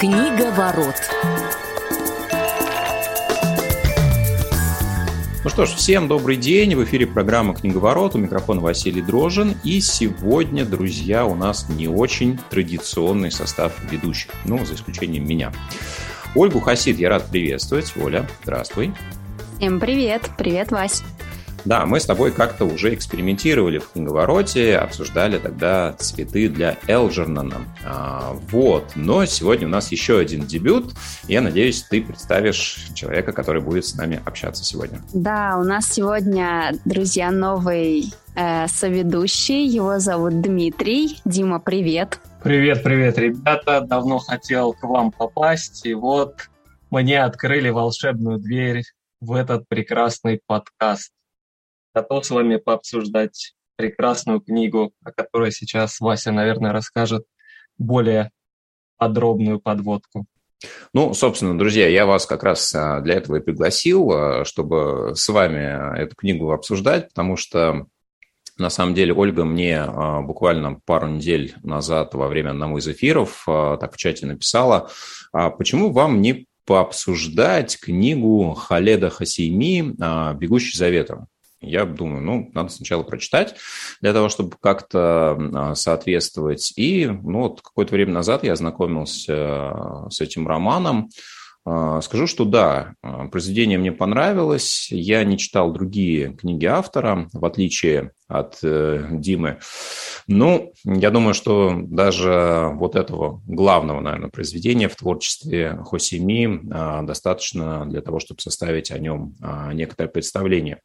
Книга ворот. Ну что ж, всем добрый день. В эфире программа «Книговорот». У микрофона Василий Дрожин. И сегодня, друзья, у нас не очень традиционный состав ведущих. Ну, за исключением меня. Ольгу Хасид я рад приветствовать. Оля, здравствуй. Всем привет. Привет, Вась. Да, мы с тобой как-то уже экспериментировали в книговороте, обсуждали тогда цветы для Элджернона. А, вот, но сегодня у нас еще один дебют. Я надеюсь, ты представишь человека, который будет с нами общаться сегодня. Да, у нас сегодня, друзья, новый э, соведущий. Его зовут Дмитрий. Дима, привет. Привет, привет, ребята. Давно хотел к вам попасть, и вот мне открыли волшебную дверь в этот прекрасный подкаст готов с вами пообсуждать прекрасную книгу, о которой сейчас Вася, наверное, расскажет более подробную подводку. Ну, собственно, друзья, я вас как раз а, для этого и пригласил, а, чтобы с вами эту книгу обсуждать, потому что на самом деле Ольга мне а, буквально пару недель назад во время одного из эфиров так в чате написала, почему вам не пообсуждать книгу Халеда Хасейми «Бегущий за ветром». Я думаю, ну, надо сначала прочитать для того, чтобы как-то а, соответствовать. И ну, вот какое-то время назад я ознакомился а, с этим романом. А, скажу, что да, произведение мне понравилось. Я не читал другие книги автора, в отличие от э, Димы. Ну, я думаю, что даже вот этого главного, наверное, произведения в творчестве Хосими э, достаточно для того, чтобы составить о нем э, некоторое представление.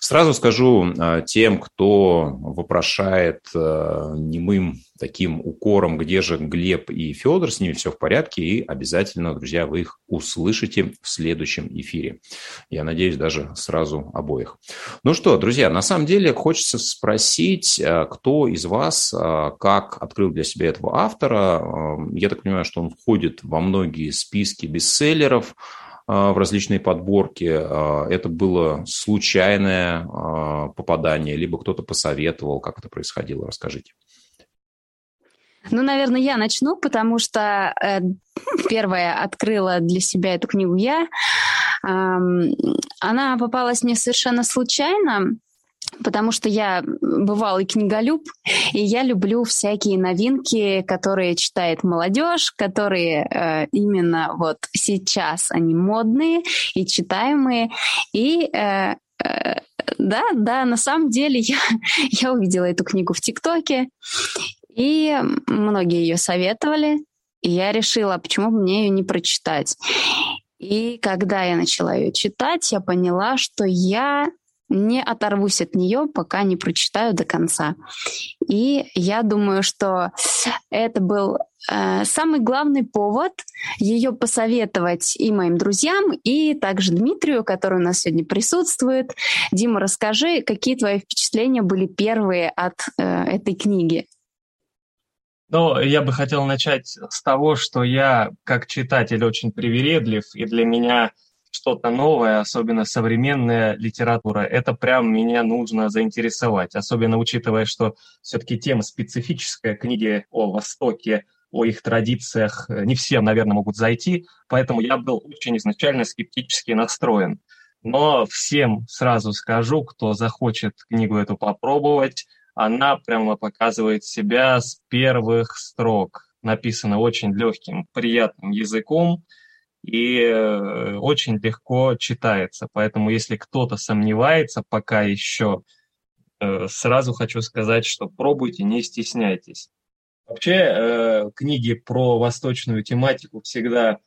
Сразу скажу э, тем, кто вопрошает э, немым таким укором, где же Глеб и Федор, с ними все в порядке, и обязательно, друзья, вы их услышите в следующем эфире. Я надеюсь, даже сразу обоих. Ну что, друзья, на самом деле хочется спросить, э, кто из вас э, как открыл для себя этого автора. Э, я так понимаю, что он входит во многие списки бестселлеров, в различные подборки. Это было случайное попадание, либо кто-то посоветовал, как это происходило. Расскажите. Ну, наверное, я начну, потому что э, первая открыла для себя эту книгу я. Эм, она попалась мне совершенно случайно потому что я бывалый книголюб, и я люблю всякие новинки, которые читает молодежь, которые э, именно вот сейчас они модные и читаемые. И э, э, да, да, на самом деле я, я увидела эту книгу в ТикТоке, и многие ее советовали, и я решила, почему бы мне ее не прочитать. И когда я начала ее читать, я поняла, что я не оторвусь от нее, пока не прочитаю до конца. И я думаю, что это был э, самый главный повод ее посоветовать и моим друзьям, и также Дмитрию, который у нас сегодня присутствует. Дима, расскажи, какие твои впечатления были первые от э, этой книги? Ну, я бы хотел начать с того, что я, как читатель, очень привередлив, и для меня что-то новое, особенно современная литература, это прям меня нужно заинтересовать, особенно учитывая, что все-таки тема специфическая, книги о Востоке, о их традициях э, не всем, наверное, могут зайти, поэтому я был очень изначально скептически настроен. Но всем сразу скажу, кто захочет книгу эту попробовать, она прямо показывает себя с первых строк. Написано очень легким, приятным языком, и э, очень легко читается. Поэтому если кто-то сомневается пока еще, э, сразу хочу сказать, что пробуйте, не стесняйтесь. Вообще э, книги про восточную тематику всегда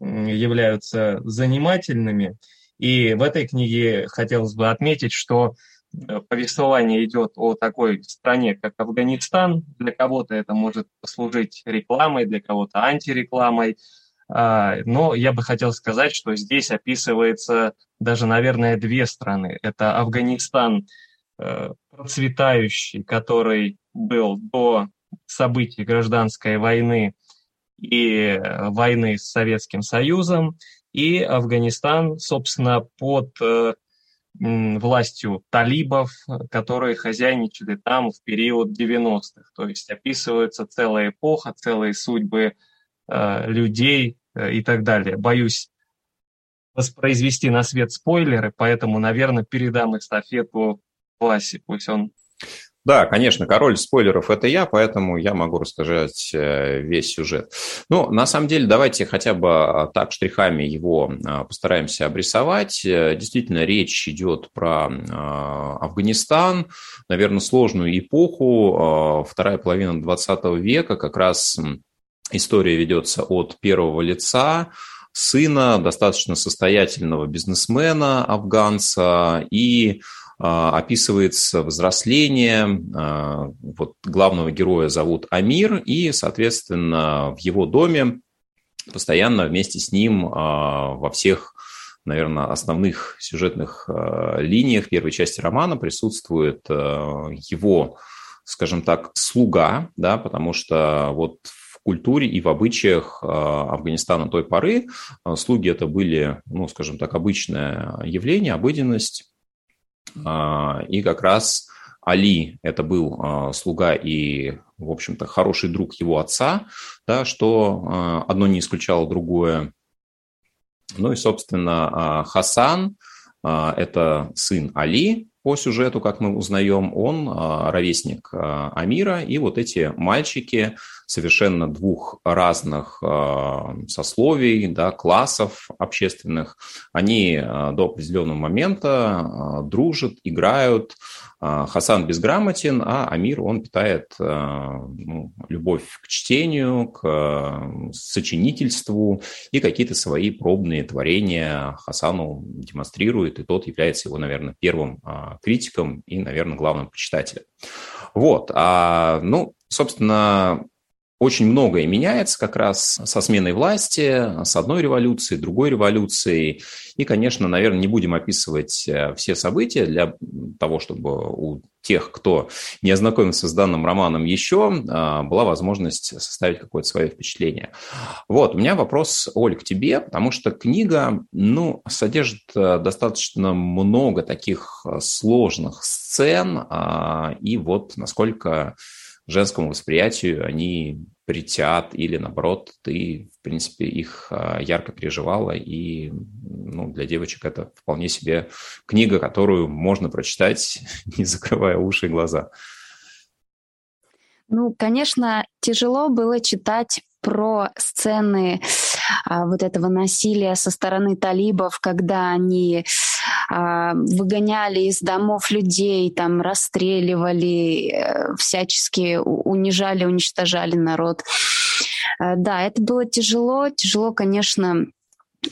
являются занимательными. И в этой книге хотелось бы отметить, что повествование идет о такой стране, как Афганистан. Для кого-то это может послужить рекламой, для кого-то антирекламой. А, но я бы хотел сказать, что здесь описывается даже, наверное, две страны. Это Афганистан э, процветающий, который был до событий гражданской войны и э, войны с Советским Союзом, и Афганистан, собственно, под э, властью талибов, которые хозяйничали там в период 90-х. То есть описывается целая эпоха, целые судьбы э, людей э, и так далее. Боюсь воспроизвести на свет спойлеры, поэтому, наверное, передам эстафету Васе, пусть он да, конечно, король спойлеров – это я, поэтому я могу рассказать э, весь сюжет. Ну, на самом деле, давайте хотя бы а, так штрихами его а, постараемся обрисовать. Э, действительно, речь идет про а, Афганистан, наверное, сложную эпоху, вторая половина 20 века, как раз история ведется от первого лица, сына достаточно состоятельного бизнесмена афганца и описывается взросление. А, вот главного героя зовут Амир, и, соответственно, в его доме постоянно вместе с ним а, во всех наверное, основных сюжетных линиях первой части романа присутствует его, скажем так, слуга, да, потому что вот культуре и в обычаях Афганистана той поры слуги это были, ну, скажем так, обычное явление, обыденность, а, и как раз Али – это был а, слуга и, в общем-то, хороший друг его отца, да, что а, одно не исключало другое. Ну и, собственно, Хасан – это сын Али, по сюжету, как мы узнаем, он ровесник Амира, и вот эти мальчики совершенно двух разных сословий, да, классов общественных, они до определенного момента дружат, играют, Хасан безграмотен, а Амир, он питает ну, любовь к чтению, к сочинительству и какие-то свои пробные творения Хасану демонстрирует, и тот является его, наверное, первым критиком и, наверное, главным почитателем. Вот, а, ну, собственно, очень многое меняется как раз со сменой власти, с одной революцией, другой революцией. И, конечно, наверное, не будем описывать э, все события для того, чтобы у тех, кто не ознакомился с данным романом еще, э, была возможность составить какое-то свое впечатление. Вот, у меня вопрос, Оль, к тебе, потому что книга, ну, содержит э, достаточно много таких сложных сцен, и вот насколько женскому восприятию они притят или наоборот ты, в принципе, их а, ярко переживала и ну, для девочек это вполне себе книга, которую можно прочитать, не закрывая уши и глаза. Ну, конечно, тяжело было читать про сцены а, вот этого насилия со стороны талибов, когда они а, выгоняли из домов людей, там расстреливали, э, всячески унижали, уничтожали народ. Э, да, это было тяжело. Тяжело, конечно,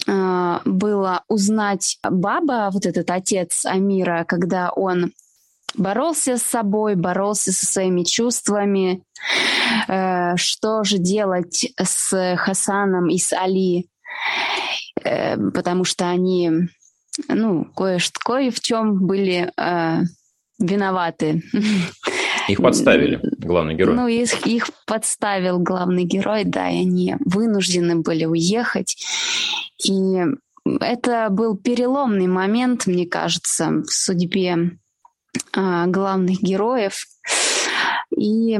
а, было узнать баба, вот этот отец Амира, когда он боролся с собой, боролся со своими чувствами, э, что же делать с Хасаном и с Али, потому что они ну, кое-что, кое в чем были э, виноваты. Их подставили, главный герой. Ну, их, их подставил главный герой, да, и они вынуждены были уехать. И это был переломный момент, мне кажется, в судьбе э, главных героев. И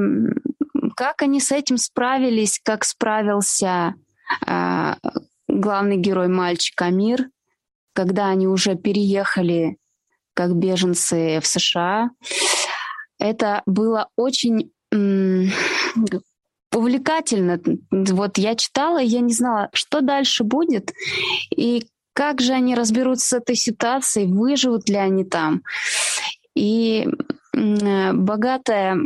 как они с этим справились, как справился э, главный герой мальчик Амир – когда они уже переехали как беженцы в США. Это было очень увлекательно. Вот я читала, я не знала, что дальше будет, и как же они разберутся с этой ситуацией, выживут ли они там. И богатая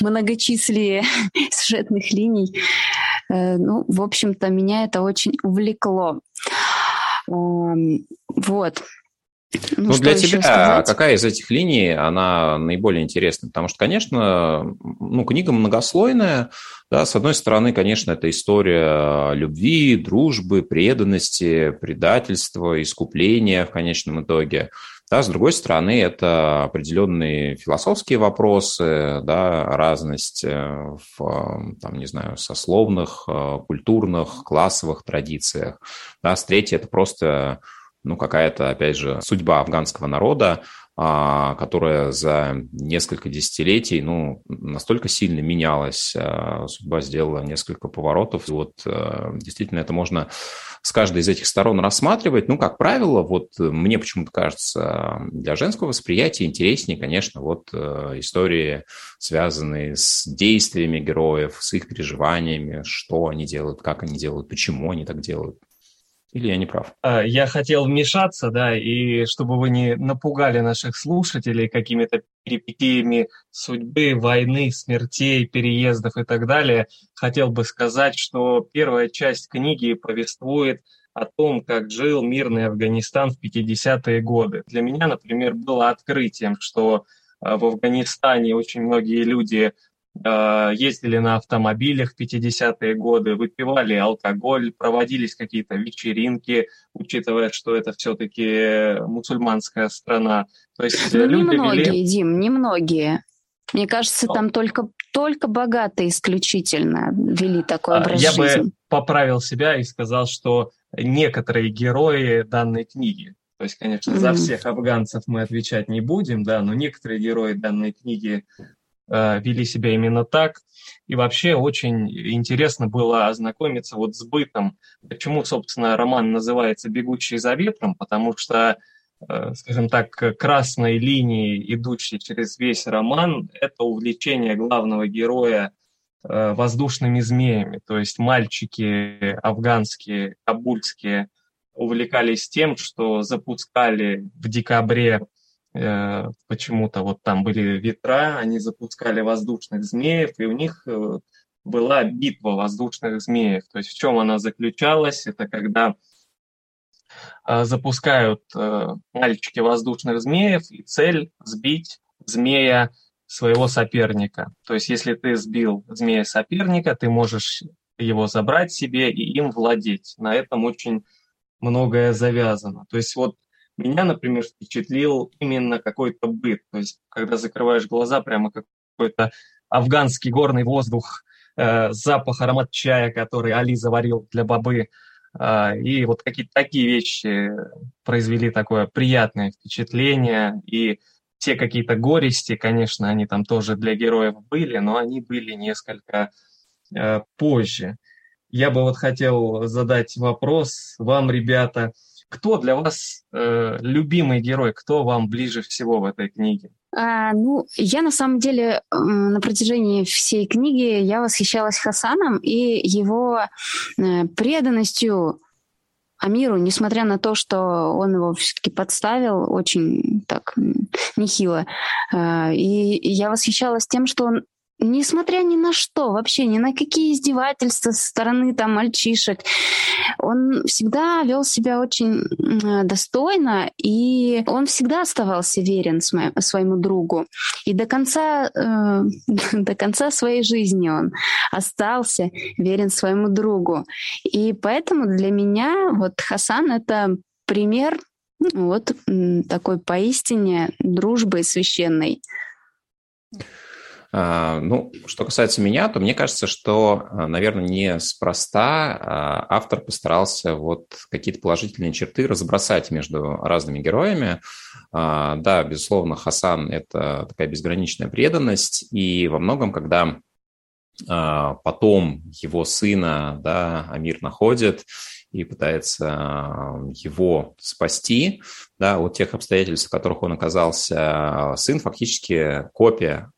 многочислие сюжетных линий, э, ну, в общем-то, меня это очень увлекло. Вот. Ну, ну для тебя какая из этих линий, она наиболее интересна? Потому что, конечно, ну, книга многослойная. Да, с одной стороны, конечно, это история любви, дружбы, преданности, предательства, искупления в конечном итоге. Да, с другой стороны, это определенные философские вопросы, да, разность э, в, там, не знаю, сословных, э, культурных, классовых традициях. Да, с третьей, это просто ну, какая-то, опять же, судьба афганского народа, которая за несколько десятилетий ну, настолько сильно менялась, а, судьба сделала несколько поворотов. Вот а, действительно это можно с каждой из этих сторон рассматривать. Ну, как правило, вот мне почему-то кажется, для женского восприятия интереснее, конечно, вот истории, связанные с действиями героев, с их переживаниями, что они делают, как они делают, почему они так делают. Или я не прав? А, я хотел вмешаться, да, и чтобы вы не напугали наших слушателей какими-то перипетиями судьбы, войны, смертей, переездов и так далее, хотел бы сказать, что первая часть книги повествует о том, как жил мирный Афганистан в 50-е годы. Для меня, например, было открытием, что а, в Афганистане очень многие люди ездили на автомобилях в 50-е годы, выпивали алкоголь, проводились какие-то вечеринки, учитывая, что это все-таки мусульманская страна. То есть ну, люди немногие, вели... Дим, немногие. Мне кажется, там только, только богатые исключительно вели такой а, образ Я жизни. бы поправил себя и сказал, что некоторые герои данной книги, то есть, конечно, mm-hmm. за всех афганцев мы отвечать не будем, да, но некоторые герои данной книги Э, вели себя именно так. И вообще очень интересно было ознакомиться вот с бытом. Почему, собственно, роман называется «Бегущий за ветром», потому что, э, скажем так, красной линией, идущей через весь роман, это увлечение главного героя э, воздушными змеями. То есть мальчики афганские, кабульские увлекались тем, что запускали в декабре Э, почему-то вот там были ветра, они запускали воздушных змеев, и у них э, была битва воздушных змеев. То есть в чем она заключалась? Это когда э, запускают мальчики воздушных змеев, и цель сбить змея своего соперника. То есть если ты сбил змея соперника, ты можешь его забрать себе и им владеть. На этом очень многое завязано. То есть вот меня, например, впечатлил именно какой-то быт. То есть, когда закрываешь глаза, прямо какой-то афганский горный воздух, э, запах, аромат чая, который Али заварил для бабы. Э, и вот какие-то такие вещи произвели такое приятное впечатление. И те какие-то горести, конечно, они там тоже для героев были, но они были несколько э, позже. Я бы вот хотел задать вопрос вам, ребята, кто для вас э, любимый герой? Кто вам ближе всего в этой книге? А, ну, я на самом деле на протяжении всей книги я восхищалась Хасаном и его э, преданностью Амиру, несмотря на то, что он его все-таки подставил очень так нехило. А, и я восхищалась тем, что он несмотря ни на что, вообще ни на какие издевательства со стороны там мальчишек, он всегда вел себя очень достойно, и он всегда оставался верен своему другу. И до конца, э, до конца своей жизни он остался верен своему другу. И поэтому для меня вот Хасан — это пример вот такой поистине дружбы священной. А, ну, что касается меня, то мне кажется, что, а, наверное, неспроста а, автор постарался вот какие-то положительные черты разбросать между разными героями. Да, безусловно, Хасан – это такая безграничная преданность, и во многом, когда потом его сына, да, Амир находит и пытается его спасти, да, от тех обстоятельств, в которых он оказался, сын фактически копия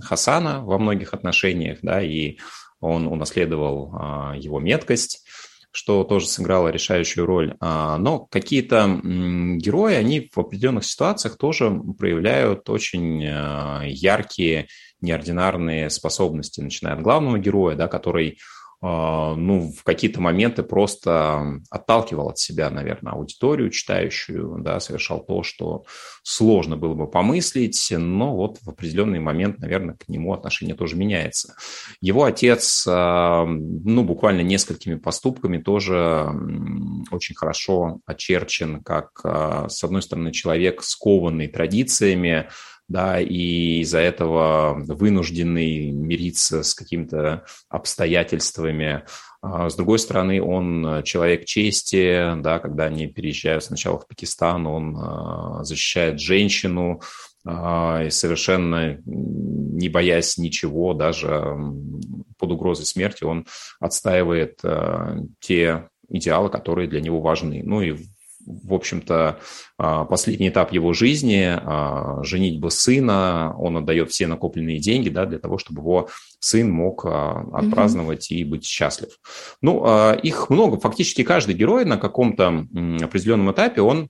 Хасана во многих отношениях, да, и он унаследовал а, его меткость, что тоже сыграло решающую роль. А, но какие-то герои, они в определенных ситуациях тоже проявляют очень яркие, неординарные способности, начиная от главного героя, да, который ну, в какие-то моменты просто отталкивал от себя, наверное, аудиторию читающую, да, совершал то, что сложно было бы помыслить, но вот в определенный момент, наверное, к нему отношение тоже меняется. Его отец, а, ну, буквально несколькими поступками тоже очень хорошо очерчен, как, а, с одной стороны, человек, скованный традициями, да, и из-за этого вынужденный мириться с какими-то обстоятельствами. А с другой стороны, он человек чести, да, когда они переезжают сначала в Пакистан, он а, защищает женщину, а, и совершенно не боясь ничего, даже под угрозой смерти, он отстаивает те идеалы, которые для него важны. Ну и в общем-то, а, последний этап его жизни, а, женить бы сына, он отдает все накопленные деньги да, для того, чтобы его сын мог а, отпраздновать mm-hmm. и быть счастлив. Ну, их много, фактически каждый герой на каком-то определенном этапе, он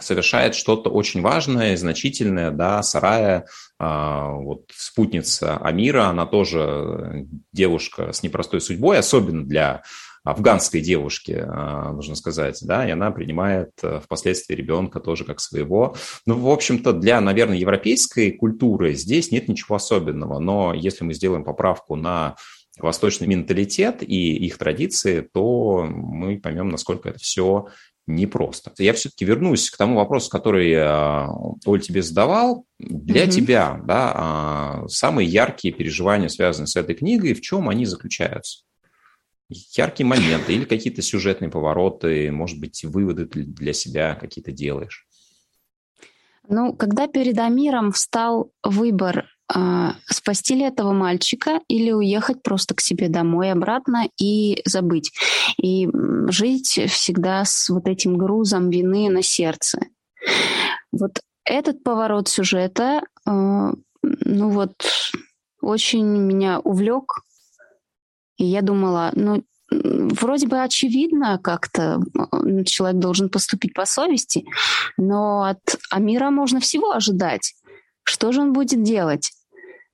совершает что-то очень важное, значительное, да, Сарая, вот спутница Амира, она тоже девушка с непростой судьбой, особенно для афганской девушки, а, нужно сказать, да, и она принимает э, впоследствии ребенка тоже как своего. Ну, в общем-то, для, наверное, европейской культуры здесь нет ничего особенного, но если мы сделаем поправку на восточный менталитет и их традиции, то мы поймем, насколько это все непросто. Я все-таки вернусь к тому вопросу, который э, Оль тебе задавал. Для mm-hmm. тебя да, а, самые яркие переживания, связанные с этой книгой, в чем они заключаются? Яркие моменты или какие-то сюжетные повороты, может быть, выводы для себя какие-то делаешь? Ну, когда перед Амиром встал выбор э, спасти ли этого мальчика или уехать просто к себе домой обратно и забыть. И жить всегда с вот этим грузом вины на сердце. Вот этот поворот сюжета, э, ну вот, очень меня увлек, и я думала, ну, вроде бы очевидно как-то, человек должен поступить по совести, но от Амира можно всего ожидать. Что же он будет делать?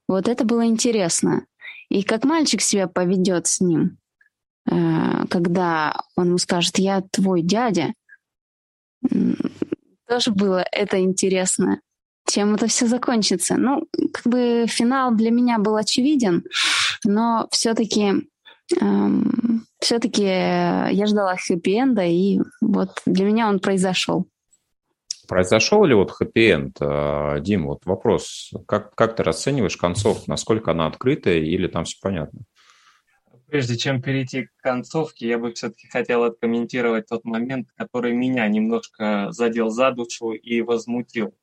Вот это было интересно. И как мальчик себя поведет с ним, э, когда он ему скажет, я твой дядя, тоже было это интересно. Чем это все закончится? Ну, как бы финал для меня был очевиден, но все-таки эм, все-таки я ждала хэппи-энда, и вот для меня он произошел. Произошел ли вот хэппи-энд? А, Дим, вот вопрос. Как, как ты расцениваешь концовку? Насколько она открытая или там все понятно? Прежде чем перейти к концовке, я бы все-таки хотел откомментировать тот момент, который меня немножко задел за душу и возмутил.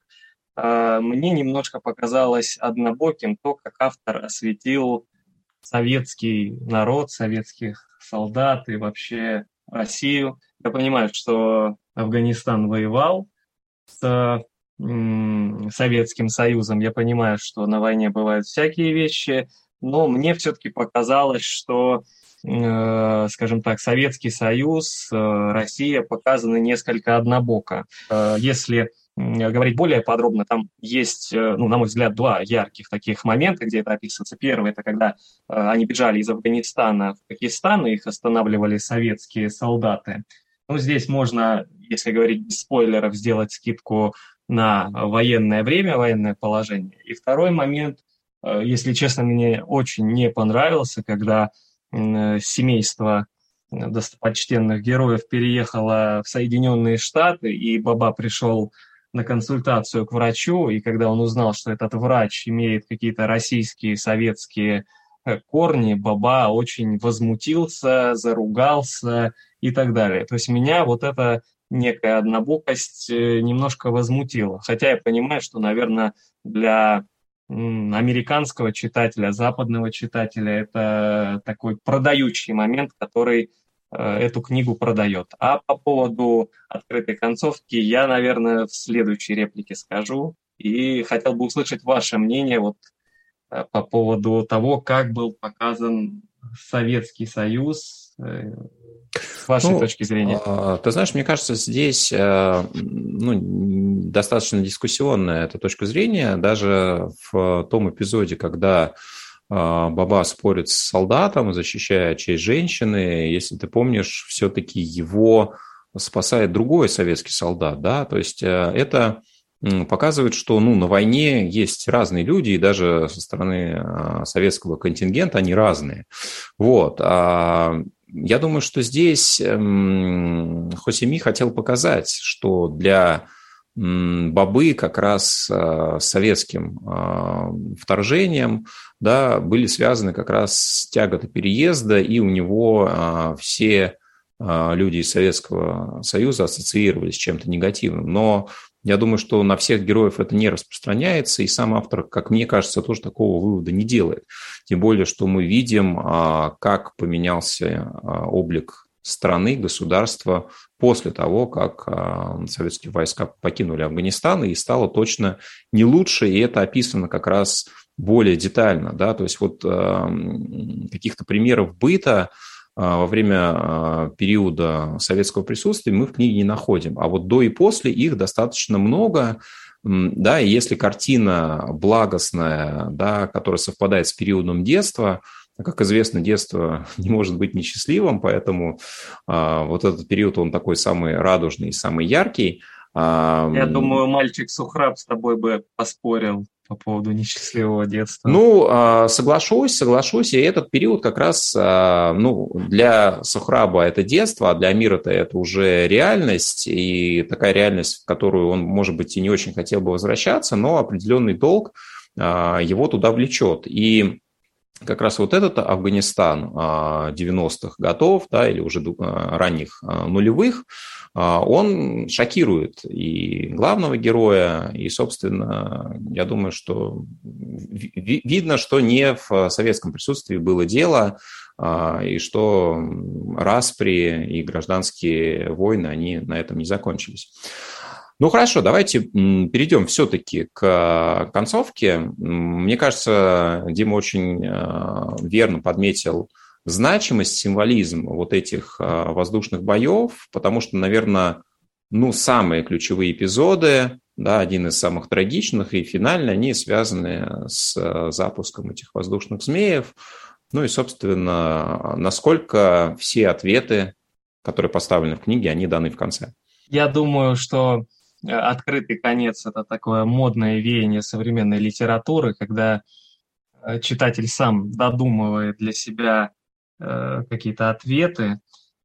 А, мне немножко показалось однобоким то, как автор осветил советский народ, советских солдат и вообще Россию. Я понимаю, что Афганистан воевал с Советским Союзом. Я понимаю, что на войне бывают всякие вещи, но мне все-таки показалось, что, э, скажем так, Советский Союз, э, Россия показаны несколько однобоко. Э, если говорить более подробно, там есть, э, ну, на мой взгляд, два ярких таких момента, где это описывается. Первый – это когда э, они бежали из Афганистана в Пакистан, и их останавливали советские солдаты. Ну, здесь можно, если говорить без спойлеров, сделать скидку на военное время, военное положение. И второй момент, э, если честно, мне очень не понравился, когда семейство достопочтенных героев переехало в Соединенные Штаты, и Баба пришел на консультацию к врачу, и когда он узнал, что этот врач имеет какие-то российские, советские э, корни, Баба очень возмутился, заругался и так далее. То есть меня вот эта некая однобокость э, немножко возмутила. Хотя я понимаю, что, наверное, для американского читателя, западного читателя это такой продающий момент, который эту книгу продает. А по поводу открытой концовки я, наверное, в следующей реплике скажу. И хотел бы услышать ваше мнение вот э, по поводу того, как был показан Советский Союз э, с вашей ну, точки зрения. А, ты знаешь, мне кажется, здесь ну, достаточно дискуссионная эта точка зрения. Даже в том эпизоде, когда Баба спорит с солдатом, защищая честь женщины. Если ты помнишь, все-таки его спасает другой советский солдат, да, то есть э, это показывает, что ну, на войне есть разные люди, и даже со стороны а, советского контингента они разные. Вот. А я думаю, что здесь эм, Хосеми хотел показать, что для бобы как раз с советским вторжением да, были связаны как раз с тяготой переезда, и у него все люди из Советского Союза ассоциировались с чем-то негативным. Но я думаю, что на всех героев это не распространяется, и сам автор, как мне кажется, тоже такого вывода не делает. Тем более, что мы видим, как поменялся облик страны, государства после того, как а, советские войска покинули Афганистан, и стало точно не лучше, и это описано как раз более детально. Да? То есть вот каких-то примеров быта, а, во время а, периода советского присутствия мы в книге не находим. А вот до и после их достаточно много. Да, и если картина благостная, да, которая совпадает с периодом детства, как известно, детство не может быть несчастливым, поэтому а, вот этот период, он такой самый радужный, самый яркий. Я думаю, мальчик Сухраб с тобой бы поспорил по поводу несчастливого детства? Ну, а, соглашусь, соглашусь. И этот период как раз, а, ну, для Сухраба это детство, а для Мира-то это уже реальность. И такая реальность, в которую он, может быть, и не очень хотел бы возвращаться, но определенный долг а, его туда влечет. И как раз вот этот Афганистан 90-х годов, да, или уже ранних нулевых, а, он шокирует и главного героя, и, собственно, я думаю, что видно, что не в советском присутствии было дело, а, и что распри и гражданские войны, они на этом не закончились. Ну хорошо, давайте перейдем все-таки к концовке. Мне кажется, Дима очень а, верно подметил значимость, символизм вот этих а, воздушных боев, потому что, наверное, ну, самые ключевые эпизоды, да, один из самых трагичных и финальный, они связаны с запуском этих воздушных змеев. Ну и, собственно, насколько все ответы, которые поставлены в книге, они даны в конце. Я думаю, что э, открытый конец – это такое модное веяние современной литературы, когда э, читатель сам додумывает для себя Э, какие-то ответы.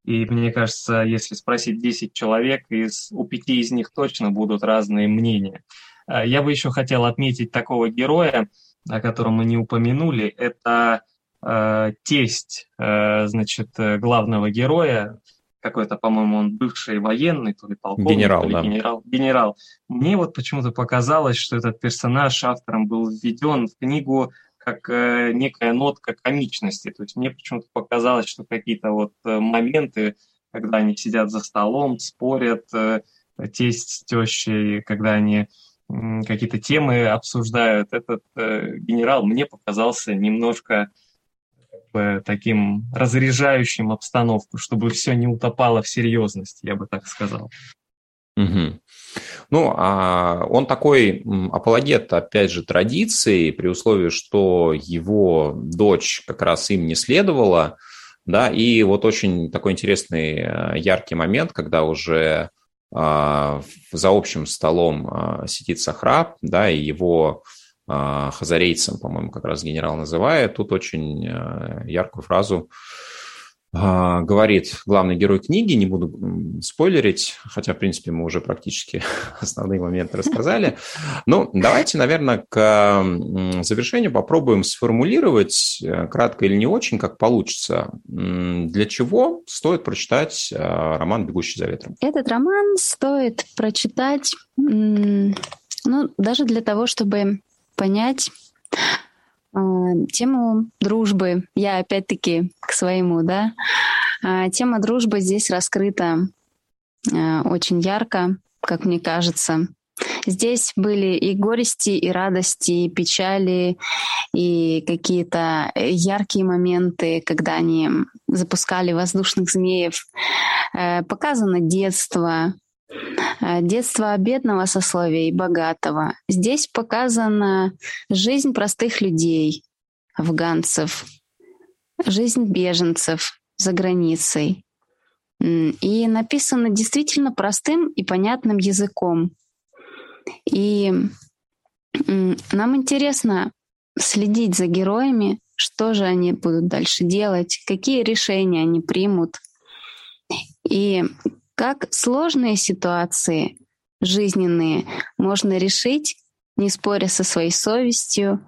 И мне кажется, если спросить 10 человек, из, у пяти из них точно будут разные мнения. Э, я бы еще хотел отметить такого героя, о котором мы не упомянули. Это э, тесть, э, значит, главного героя, какой-то, по-моему, он бывший военный, то ли полковник, генерал, то ли да. генерал. Генерал. Мне вот почему-то показалось, что этот персонаж автором был введен в книгу как э, некая нотка комичности. То есть мне почему-то показалось, что какие-то вот э, моменты, когда они сидят за столом, спорят, э, тесть с тещей, когда они какие-то темы обсуждают, этот генерал мне показался немножко таким разряжающим обстановку, чтобы все не утопало в серьезности, я бы так сказал. Угу. Ну, а он такой апологет, опять же, традиции, при условии, что его дочь как раз им не следовала, да, и вот очень такой интересный э, яркий момент, когда уже а, за общим столом а, сидит Сахраб, да, и его хазарейцем, по-моему, как раз генерал называет, тут очень э, яркую фразу а, говорит главный герой книги, не буду спойлерить, хотя, в принципе, мы уже практически основные моменты рассказали. Ну, давайте, наверное, к завершению попробуем сформулировать, э, кратко или не очень, как получится, для чего стоит прочитать э, роман «Бегущий за ветром». Этот роман стоит прочитать, ну, даже для того, чтобы понять, а, тему дружбы. Я опять-таки к своему, да. А, тема дружбы здесь раскрыта а, очень ярко, как мне кажется. Здесь были и горести, и радости, и печали, и какие-то яркие моменты, когда они запускали воздушных змеев. Э, показано детство, детство бедного сословия и богатого. Здесь показана жизнь простых людей, афганцев, жизнь беженцев за границей. И написано действительно простым и понятным языком. И нам интересно следить за героями, что же они будут дальше делать, какие решения они примут. И как сложные ситуации жизненные можно решить, не споря со своей совестью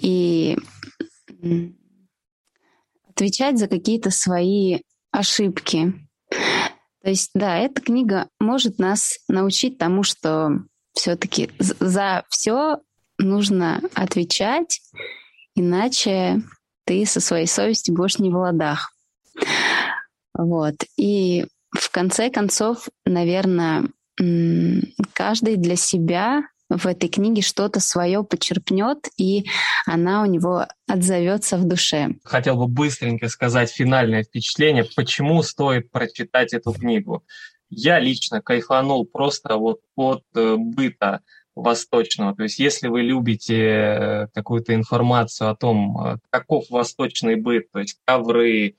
и отвечать за какие-то свои ошибки. То есть, да, эта книга может нас научить тому, что все-таки за все нужно отвечать, иначе ты со своей совестью будешь не в ладах. Вот. И конце концов, наверное, каждый для себя в этой книге что-то свое почерпнет, и она у него отзовется в душе. Хотел бы быстренько сказать финальное впечатление, почему стоит прочитать эту книгу. Я лично кайфанул просто вот от э, быта восточного. То есть если вы любите э, какую-то информацию о том, э, каков восточный быт, то есть ковры,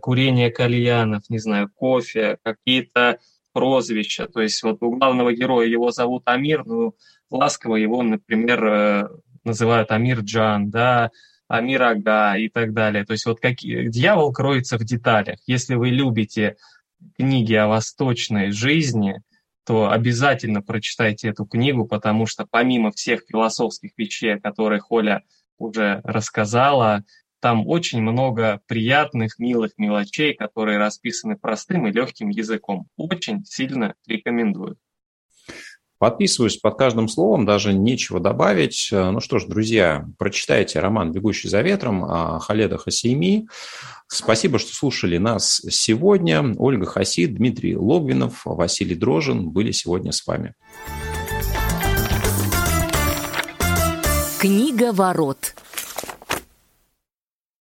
курение кальянов, не знаю, кофе, какие-то прозвища. То есть вот у главного героя его зовут Амир, ну, ласково его, например, э, называют Амир Джан, да, Амир Ага и так далее. То есть вот как... дьявол кроется в деталях. Если вы любите книги о восточной жизни, то обязательно прочитайте эту книгу, потому что помимо всех философских вещей, о которых Оля уже рассказала, там очень много приятных, милых мелочей, которые расписаны простым и легким языком. Очень сильно рекомендую. Подписываюсь под каждым словом, даже нечего добавить. Ну что ж, друзья, прочитайте роман «Бегущий за ветром» о Халеда Хасейми. Спасибо, что слушали нас сегодня. Ольга Хасид, Дмитрий Логвинов, Василий Дрожин были сегодня с вами. Книга ворот.